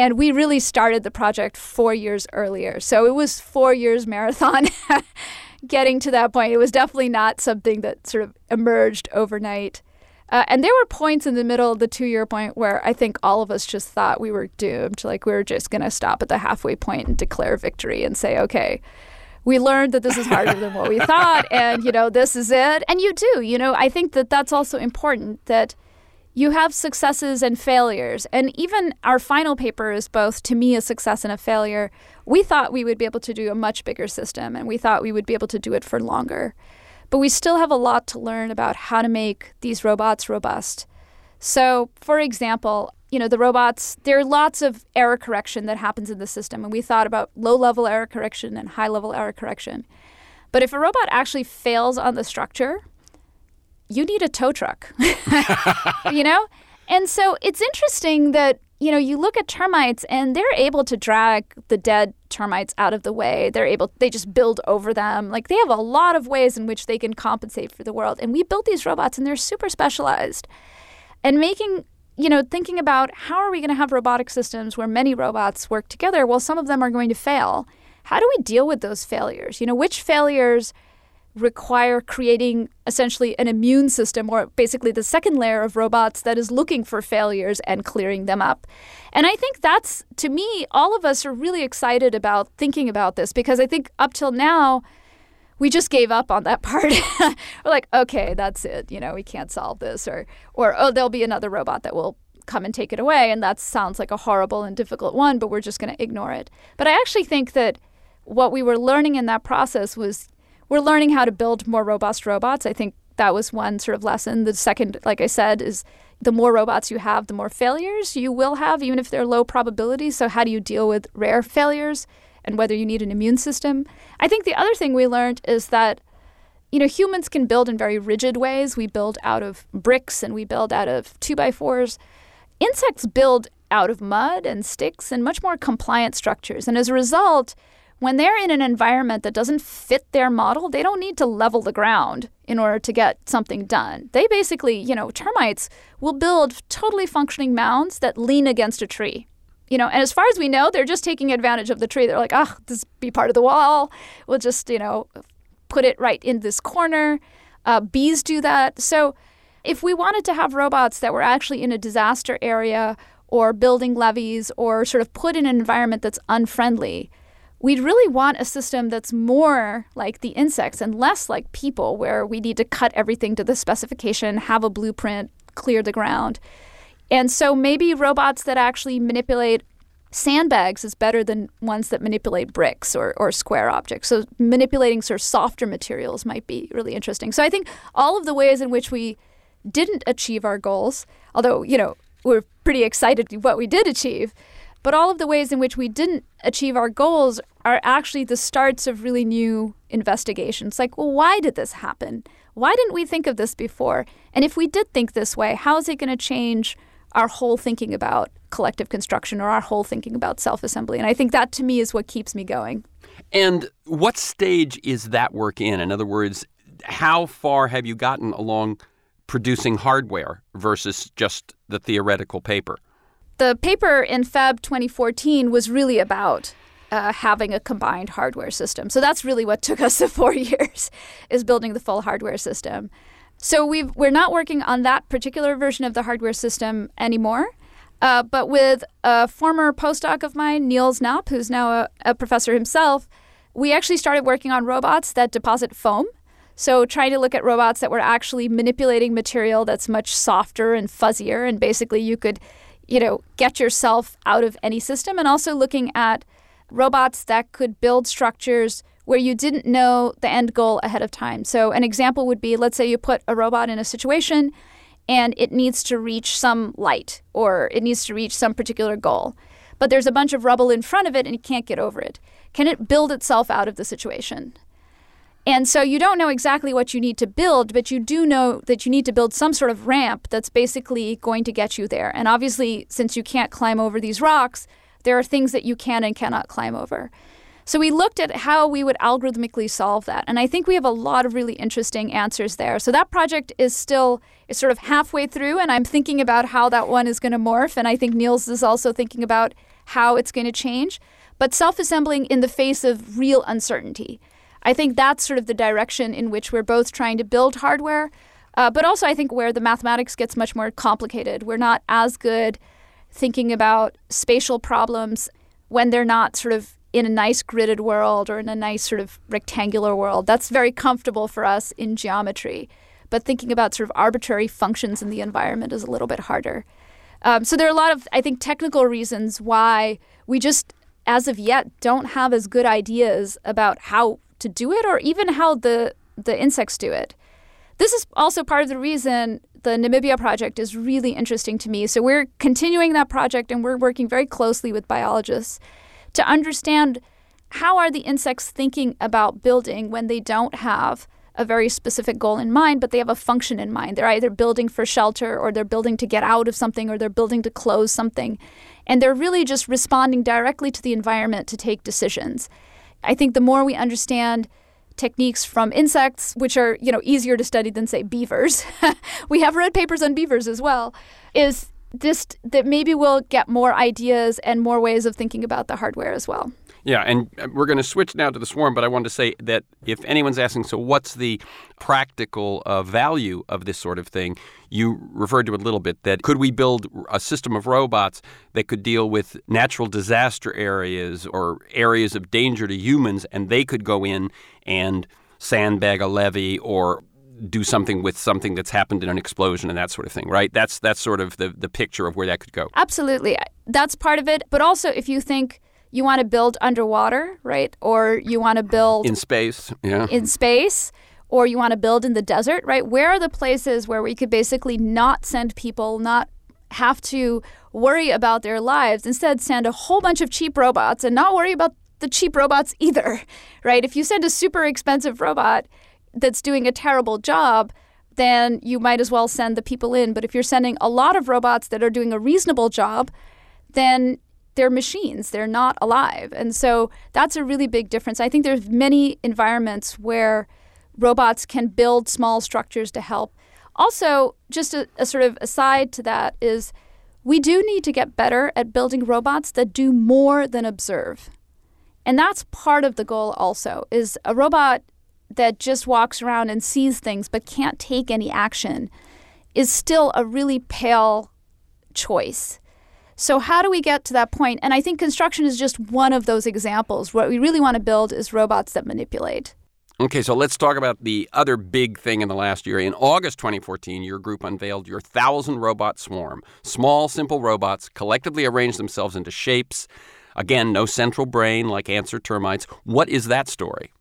And we really started the project four years earlier. So it was four years marathon [LAUGHS] getting to that point. It was definitely not something that sort of emerged overnight. Uh, and there were points in the middle of the two year point where I think all of us just thought we were doomed. Like we were just going to stop at the halfway point and declare victory and say, okay, we learned that this is harder than what we thought. And, you know, this is it. And you do. You know, I think that that's also important that you have successes and failures. And even our final paper is both, to me, a success and a failure. We thought we would be able to do a much bigger system, and we thought we would be able to do it for longer. But we still have a lot to learn about how to make these robots robust. So, for example, you know, the robots, there are lots of error correction that happens in the system. And we thought about low level error correction and high level error correction. But if a robot actually fails on the structure, you need a tow truck, [LAUGHS] you know? And so it's interesting that, you know, you look at termites and they're able to drag the dead termites out of the way. They're able, they just build over them. Like they have a lot of ways in which they can compensate for the world. And we built these robots and they're super specialized. And making, you know, thinking about how are we going to have robotic systems where many robots work together? Well, some of them are going to fail. How do we deal with those failures? You know, which failures require creating essentially an immune system or basically the second layer of robots that is looking for failures and clearing them up. And I think that's, to me, all of us are really excited about thinking about this because I think up till now, we just gave up on that [LAUGHS] part. We're like, okay, that's it. You know, we can't solve this, or, or oh, there'll be another robot that will come and take it away, and that sounds like a horrible and difficult one, but we're just going to ignore it. But I actually think that what we were learning in that process was we're learning how to build more robust robots. I think that was one sort of lesson. The second, like I said, is the more robots you have, the more failures you will have, even if they're low probability. So, how do you deal with rare failures and whether you need an immune system? I think the other thing we learned is that, you know, humans can build in very rigid ways. We build out of bricks and we build out of two by fours. Insects build out of mud and sticks and much more compliant structures. And as a result, when they're in an environment that doesn't fit their model, they don't need to level the ground in order to get something done. They basically, you know, termites will build totally functioning mounds that lean against a tree. You know, and as far as we know, they're just taking advantage of the tree. They're like, oh, this be part of the wall. We'll just, you know, put it right in this corner. Uh, bees do that. So if we wanted to have robots that were actually in a disaster area or building levees or sort of put in an environment that's unfriendly, we'd really want a system that's more like the insects and less like people, where we need to cut everything to the specification, have a blueprint, clear the ground. And so maybe robots that actually manipulate sandbags is better than ones that manipulate bricks or, or square objects. So manipulating sort of softer materials might be really interesting. So I think all of the ways in which we didn't achieve our goals, although, you know, we're pretty excited what we did achieve, but all of the ways in which we didn't achieve our goals are actually the starts of really new investigations. Like, well, why did this happen? Why didn't we think of this before? And if we did think this way, how is it going to change our whole thinking about collective construction or our whole thinking about self assembly? And I think that to me is what keeps me going. And what stage is that work in? In other words, how far have you gotten along producing hardware versus just the theoretical paper? The paper in Feb 2014 was really about uh, having a combined hardware system. So that's really what took us [LAUGHS] the four years, is building the full hardware system. So we we're not working on that particular version of the hardware system anymore. Uh, but with a former postdoc of mine, Nils Napp, who's now a, a professor himself, we actually started working on robots that deposit foam. So, trying to look at robots that were actually manipulating material that's much softer and fuzzier, and basically you could, you know, get yourself out of any system, and also looking at robots that could build structures where you didn't know the end goal ahead of time. So, an example would be let's say you put a robot in a situation and it needs to reach some light or it needs to reach some particular goal. But there's a bunch of rubble in front of it and it can't get over it. Can it build itself out of the situation? And so you don't know exactly what you need to build, but you do know that you need to build some sort of ramp that's basically going to get you there. And obviously, since you can't climb over these rocks, there are things that you can and cannot climb over. So we looked at how we would algorithmically solve that. And I think we have a lot of really interesting answers there. So that project is still is sort of halfway through and I'm thinking about how that one is going to morph and I think Nils is also thinking about how it's going to change. But self-assembling in the face of real uncertainty. I think that's sort of the direction in which we're both trying to build hardware, uh, but also I think where the mathematics gets much more complicated. We're not as good thinking about spatial problems when they're not sort of in a nice gridded world or in a nice sort of rectangular world. That's very comfortable for us in geometry. But thinking about sort of arbitrary functions in the environment is a little bit harder. Um, so there are a lot of, I think, technical reasons why we just, as of yet, don't have as good ideas about how to do it or even how the, the insects do it. This is also part of the reason the Namibia project is really interesting to me. So we're continuing that project and we're working very closely with biologists to understand how are the insects thinking about building when they don't have a very specific goal in mind, but they have a function in mind. They're either building for shelter or they're building to get out of something or they're building to close something. And they're really just responding directly to the environment to take decisions. I think the more we understand techniques from insects, which are, you know, easier to study than say beavers. [LAUGHS] we have read papers on beavers as well, is just that maybe we'll get more ideas and more ways of thinking about the hardware as well. Yeah, and uh, we're going to switch now to the swarm, but I wanted to say that if anyone's asking, so what's the practical uh, value of this sort of thing? You referred to it a little bit that could we build a system of robots that could deal with natural disaster areas or areas of danger to humans, and they could go in and sandbag a levee or do something with something that's happened in an explosion and that sort of thing, right? That's that's sort of the the picture of where that could go. Absolutely. That's part of it, but also if you think you want to build underwater, right? Or you want to build in space, yeah. In space, or you want to build in the desert, right? Where are the places where we could basically not send people, not have to worry about their lives, instead send a whole bunch of cheap robots and not worry about the cheap robots either, [LAUGHS] right? If you send a super expensive robot, that's doing a terrible job, then you might as well send the people in. But if you're sending a lot of robots that are doing a reasonable job, then they're machines. They're not alive. And so that's a really big difference. I think there's many environments where robots can build small structures to help. Also, just a, a sort of aside to that is we do need to get better at building robots that do more than observe. And that's part of the goal also is a robot that just walks around and sees things but can't take any action is still a really pale choice. So, how do we get to that point? And I think construction is just one of those examples. What we really want to build is robots that manipulate. Okay, so let's talk about the other big thing in the last year. In August 2014, your group unveiled your thousand robot swarm. Small, simple robots collectively arrange themselves into shapes. Again, no central brain like ants or termites. What is that story?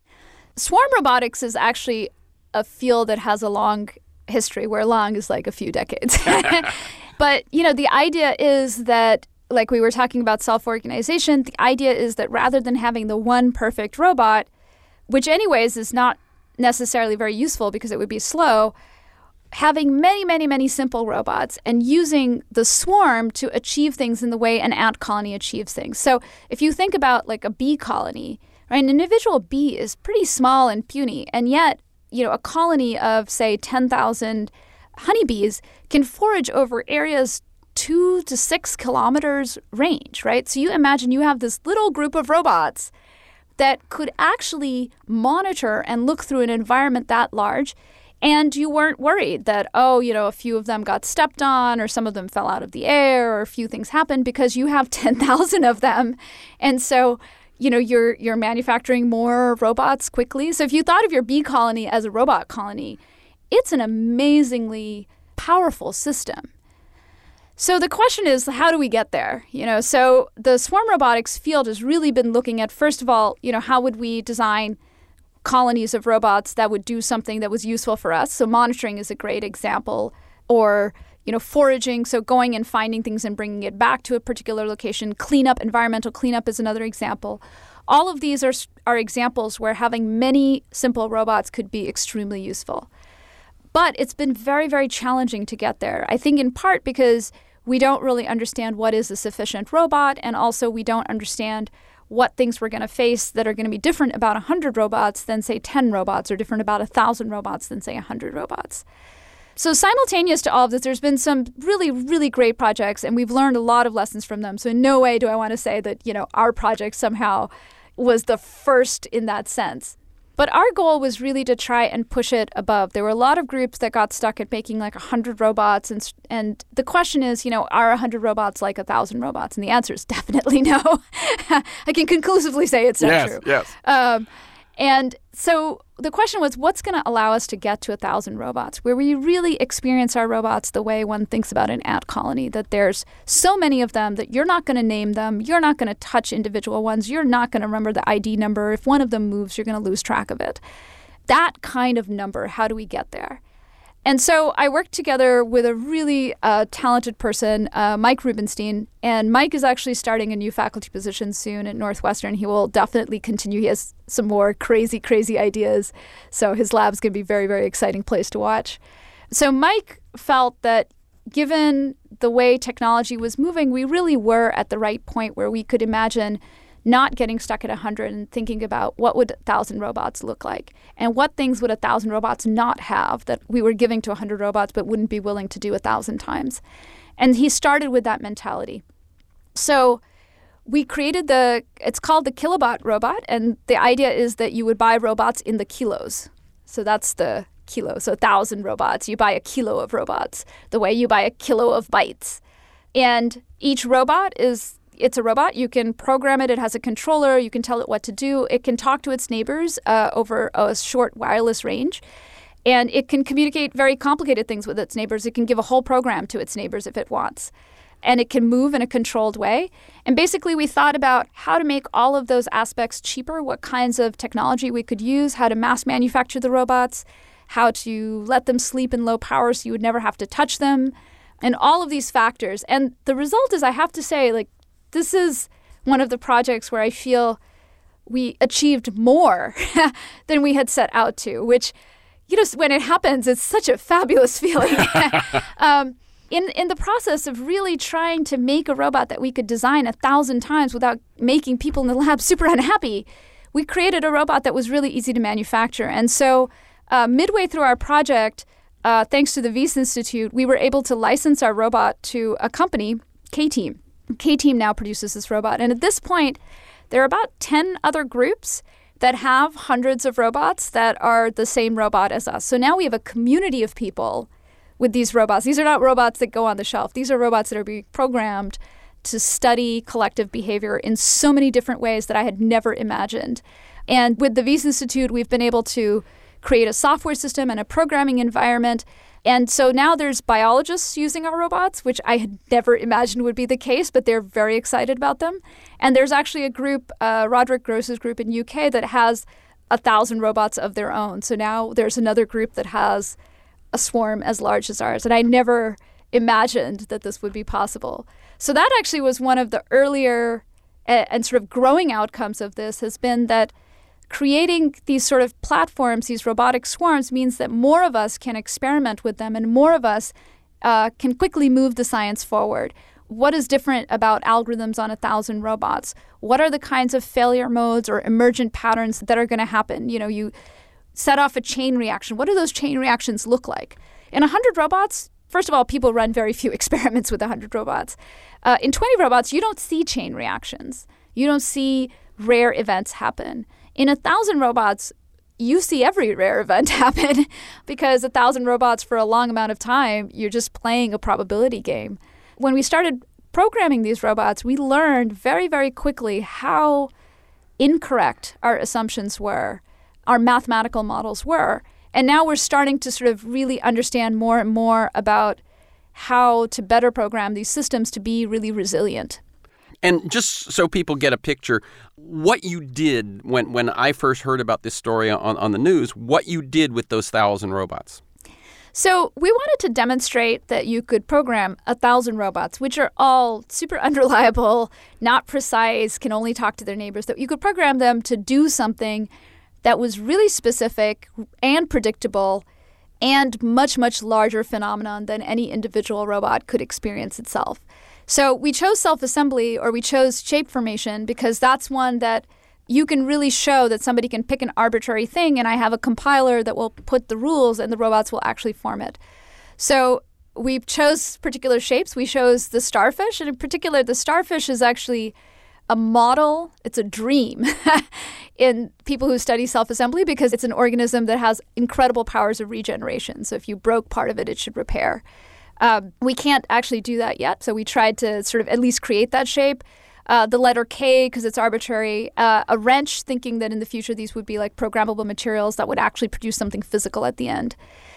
Swarm robotics is actually a field that has a long history, where long is like a few decades. [LAUGHS] [LAUGHS] but, you know, the idea is that like we were talking about self-organization, the idea is that rather than having the one perfect robot, which anyways is not necessarily very useful because it would be slow, having many, many, many simple robots and using the swarm to achieve things in the way an ant colony achieves things. So if you think about like a bee colony, Right? An individual bee is pretty small and puny, and yet, you know, a colony of say 10,000 honeybees can forage over areas two to six kilometers range, right? So you imagine you have this little group of robots that could actually monitor and look through an environment that large. And you weren't worried that, oh, you know, a few of them got stepped on or some of them fell out of the air or a few things happened because you have [LAUGHS] 10,000 of them. And so, you know, you're, you're manufacturing more robots quickly. So if you thought of your bee colony as a robot colony, it's an amazingly powerful system. So the question is, how do we get there? You know, so the swarm robotics field has really been looking at first of all, you know, how would we design colonies of robots that would do something that was useful for us? So monitoring is a great example, or you know, foraging, so going and finding things and bringing it back to a particular location. Cleanup, environmental cleanup is another example. All of these are are examples where having many simple robots could be extremely useful. But it's been very, very challenging to get there. I think in part because we don't really understand what is a sufficient robot, and also we don't understand what things we're going to face that are going to be different about 100 robots than, say, 10 robots, or different about 1,000 robots than, say, 100 robots. So, simultaneous to all of this, there's been some really, really great projects, and we've learned a lot of lessons from them. So, in no way do I want to say that, you know, our project somehow was the first in that sense. But our goal was really to try and push it above. There were a lot of groups that got stuck at making like 100 robots. And, and the question is, you know, are 100 robots like 1,000 robots? And the answer is [LAUGHS] definitely no. [LAUGHS] I can conclusively say it's not yes, true. Yes. Um, and so the question was what's going to allow us to get to a thousand robots? Where we really experience our robots the way one thinks about an ant colony that there's so many of them that you're not going to name them you're not going to touch individual ones you're not going to remember the id number. If one of them moves you're going to lose track of it. That kind of number how do we get there and so I worked together with a really uh, talented person, uh, Mike Rubenstein. And Mike is actually starting a new faculty position soon at Northwestern. He will definitely continue. He has some more crazy, crazy ideas. So his lab's going to be a very, very exciting place to watch. So Mike felt that given the way technology was moving, we really were at the right point where we could imagine not getting stuck at 100 and thinking about what would 1,000 robots look like and what things would 1,000 robots not have that we were giving to 100 robots but wouldn't be willing to do 1,000 times. And he started with that mentality. So we created the, it's called the Kilobot robot. And the idea is that you would buy robots in the kilos. So that's the kilo. So 1,000 robots. You buy a kilo of robots, the way you buy a kilo of bytes. And each robot is it's a robot. You can program it. It has a controller. You can tell it what to do. It can talk to its neighbors uh, over a short wireless range. And it can communicate very complicated things with its neighbors. It can give a whole program to its neighbors if it wants. And it can move in a controlled way. And basically, we thought about how to make all of those aspects cheaper, what kinds of technology we could use, how to mass manufacture the robots, how to let them sleep in low power so you would never have to touch them, and all of these factors. And the result is, I have to say, like, this is one of the projects where I feel we achieved more [LAUGHS] than we had set out to, which, you know, when it happens, it's such a fabulous [LAUGHS] feeling. [LAUGHS] um, in, in the process of really trying to make a robot that we could design a thousand times without making people in the lab super unhappy, we created a robot that was really easy to manufacture. And so, uh, midway through our project, uh, thanks to the Wyss Institute, we were able to license our robot to a company, K Team. K Team now produces this robot. And at this point, there are about 10 other groups that have hundreds of robots that are the same robot as us. So now we have a community of people with these robots. These are not robots that go on the shelf, these are robots that are being programmed to study collective behavior in so many different ways that I had never imagined. And with the Wyss Institute, we've been able to create a software system and a programming environment and so now there's biologists using our robots, which I had never imagined would be the case, but they're very excited about them. And there's actually a group, uh, Roderich Gross's group in UK, that has a thousand robots of their own. So now there's another group that has a swarm as large as ours. And I never imagined that this would be possible. So that actually was one of the earlier uh, and sort of growing outcomes of this has been that creating these sort of platforms, these robotic swarms, means that more of us can experiment with them and more of us uh, can quickly move the science forward. What is different about algorithms on a thousand robots? What are the kinds of failure modes or emergent patterns that are going to happen? You know, you set off a chain reaction. What do those chain reactions look like? In 100 robots, first of all, people run very few [LAUGHS] experiments with 100 robots. Uh, in 20 robots, you don't see chain reactions. You don't see rare events happen. In a thousand robots, you see every rare event [LAUGHS] happen because a thousand robots for a long amount of time, you're just playing a probability game. When we started programming these robots, we learned very, very quickly how incorrect our assumptions were, our mathematical models were. And now we're starting to sort of really understand more and more about how to better program these systems to be really resilient. And just so people get a picture, what you did when, when I first heard about this story on, on the news, what you did with those thousand robots. So we wanted to demonstrate that you could program a thousand robots, which are all super [LAUGHS] unreliable, not precise, can only talk to their neighbors, that you could program them to do something that was really specific and predictable and much, much larger phenomenon than any individual robot could experience itself. So we chose self assembly or we chose shape formation because that's one that you can really show that somebody can pick an arbitrary thing and I have a compiler that will put the rules and the robots will actually form it. So we chose particular shapes. We chose the starfish, and in particular, the starfish is actually a model, it's a dream [LAUGHS] in people who study self assembly because it's an organism that has incredible powers of regeneration. So if you broke part of it, it should repair. Um, we can't actually do that yet, so we tried to sort of at least create that shape. Uh, the letter K because it's arbitrary. Uh, a wrench, thinking that in the future these would be like programmable materials that would actually produce something physical at the end.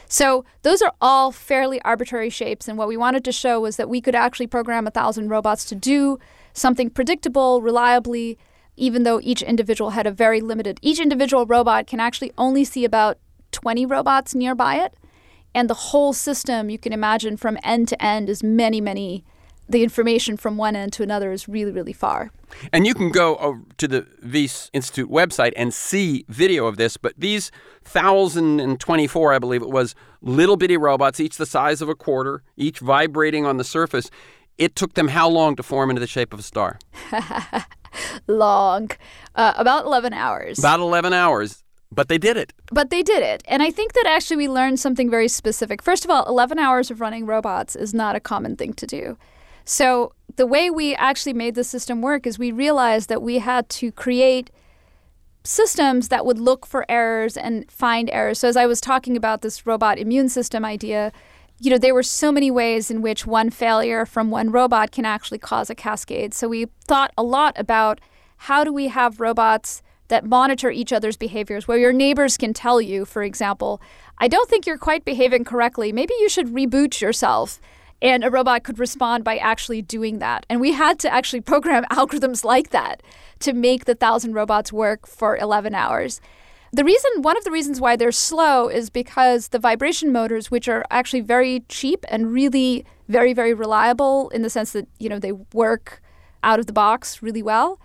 So those are all fairly arbitrary shapes, and what we wanted to show was that we could actually program a thousand robots to do something predictable, reliably, even though each individual had a very limited. Each individual robot can actually only see about 20 robots nearby it. And the whole system, you can imagine from end to end, is many, many. The information from one end to another is really, really far. And you can go to the Wyss Institute website and see video of this. But these 1,024, I believe it was, little bitty robots, each the size of a quarter, each vibrating on the surface, it took them how long to form into the shape of a star? [LAUGHS] long. Uh, about 11 hours. About 11 hours. But they did it. But they did it. And I think that actually we learned something very specific. First of all, 11 hours of running robots is not a common thing to do. So the way we actually made the system work is we realized that we had to create systems that would look for errors and find errors. So as I was talking about this robot immune system idea, you know, there were so many ways in which one failure from one robot can actually cause a cascade. So we thought a lot about how do we have robots that monitor each other's behaviors, where your neighbors can tell you, for example, I don't think you're quite behaving correctly. Maybe you should reboot yourself. And a robot could respond by actually doing that. And we had to actually [LAUGHS] program algorithms like that to make the thousand robots work for 11 hours. The reason, one of the reasons why they're slow is because the vibration motors, which are actually very cheap and really very, very reliable in the sense that, you know, they work out of the box really well,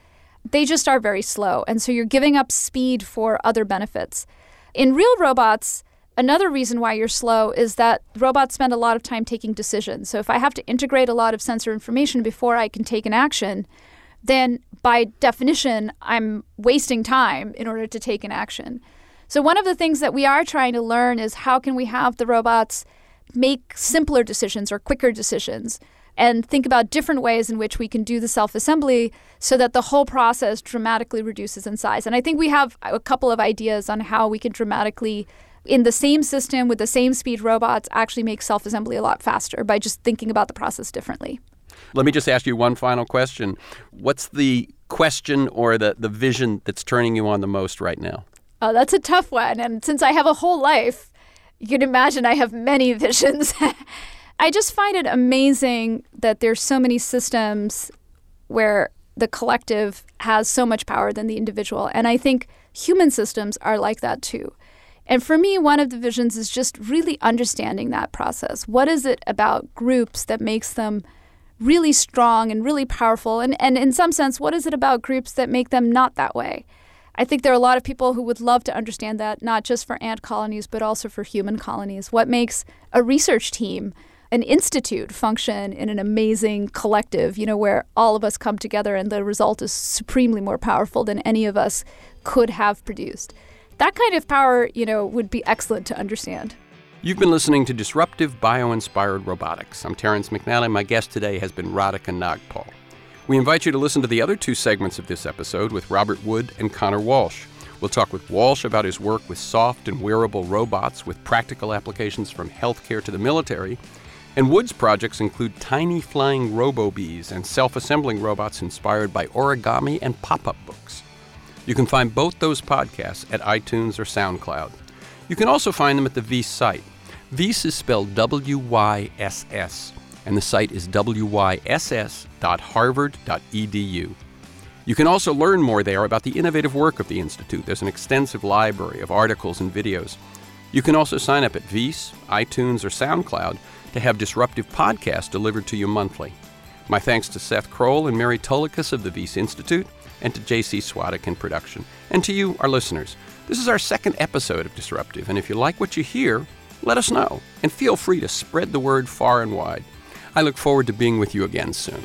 they just are very slow. And so you're giving up speed for other benefits. In real robots, another reason why you're slow is that robots spend a lot of time taking decisions. So if I have to integrate a lot of sensor information before I can take an action, then by definition, I'm wasting time in order to take an action. So one of the things that we are trying to learn is how can we have the robots make simpler decisions or quicker decisions and think about different ways in which we can do the self assembly so that the whole process dramatically reduces in size. And I think we have a couple of ideas on how we can dramatically, in the same system with the same speed robots, actually make self assembly a lot faster by just thinking about the process differently. Let me just ask you one final question. What's the question or the, the vision that's turning you on the most right now? Oh, that's a tough one. And since I have a whole life, you can imagine I have many [LAUGHS] visions. I just find it amazing that there's so many systems where the collective has so much power than the individual. And I think human systems are like that too. And for me, one of the visions is just really understanding that process. What is it about groups that makes them really strong and really powerful? And, and in some sense, what is it about groups that make them not that way? I think there are a lot of people who would love to understand that, not just for ant colonies, but also for human colonies. What makes a research team an institute function in an amazing collective, you know, where all of us come together and the result is supremely more powerful than any of us could have produced. That kind of power, you know, would be excellent to understand. You've been listening to Disruptive Bio Inspired Robotics. I'm Terrence McNally. My guest today has been Radhika Nagpal. We invite you to listen to the other two segments of this episode with Robert Wood and Conor Walsh. We'll talk with Walsh about his work with soft and wearable robots with practical applications from healthcare to the military. And Wood's projects include tiny flying robo-bees and self-assembling robots inspired by origami and pop-up books. You can find both those podcasts at iTunes or SoundCloud. You can also find them at the Wyss site. Wyss is spelled W-Y-S-S, and the site is wyss.harvard.edu. You can also learn more there about the innovative work of the Institute. There's an extensive library of articles and videos. You can also sign up at Wyss, iTunes, or SoundCloud to have disruptive podcasts delivered to you monthly. My thanks to Seth Kroll and Mary Tolikas of the Wyss Institute, and to J.C. Swadek in production, and to you, our listeners. This is our second episode of Disruptive, and if you like what you hear, let us know, and feel free to spread the word far and wide. I look forward to being with you again soon.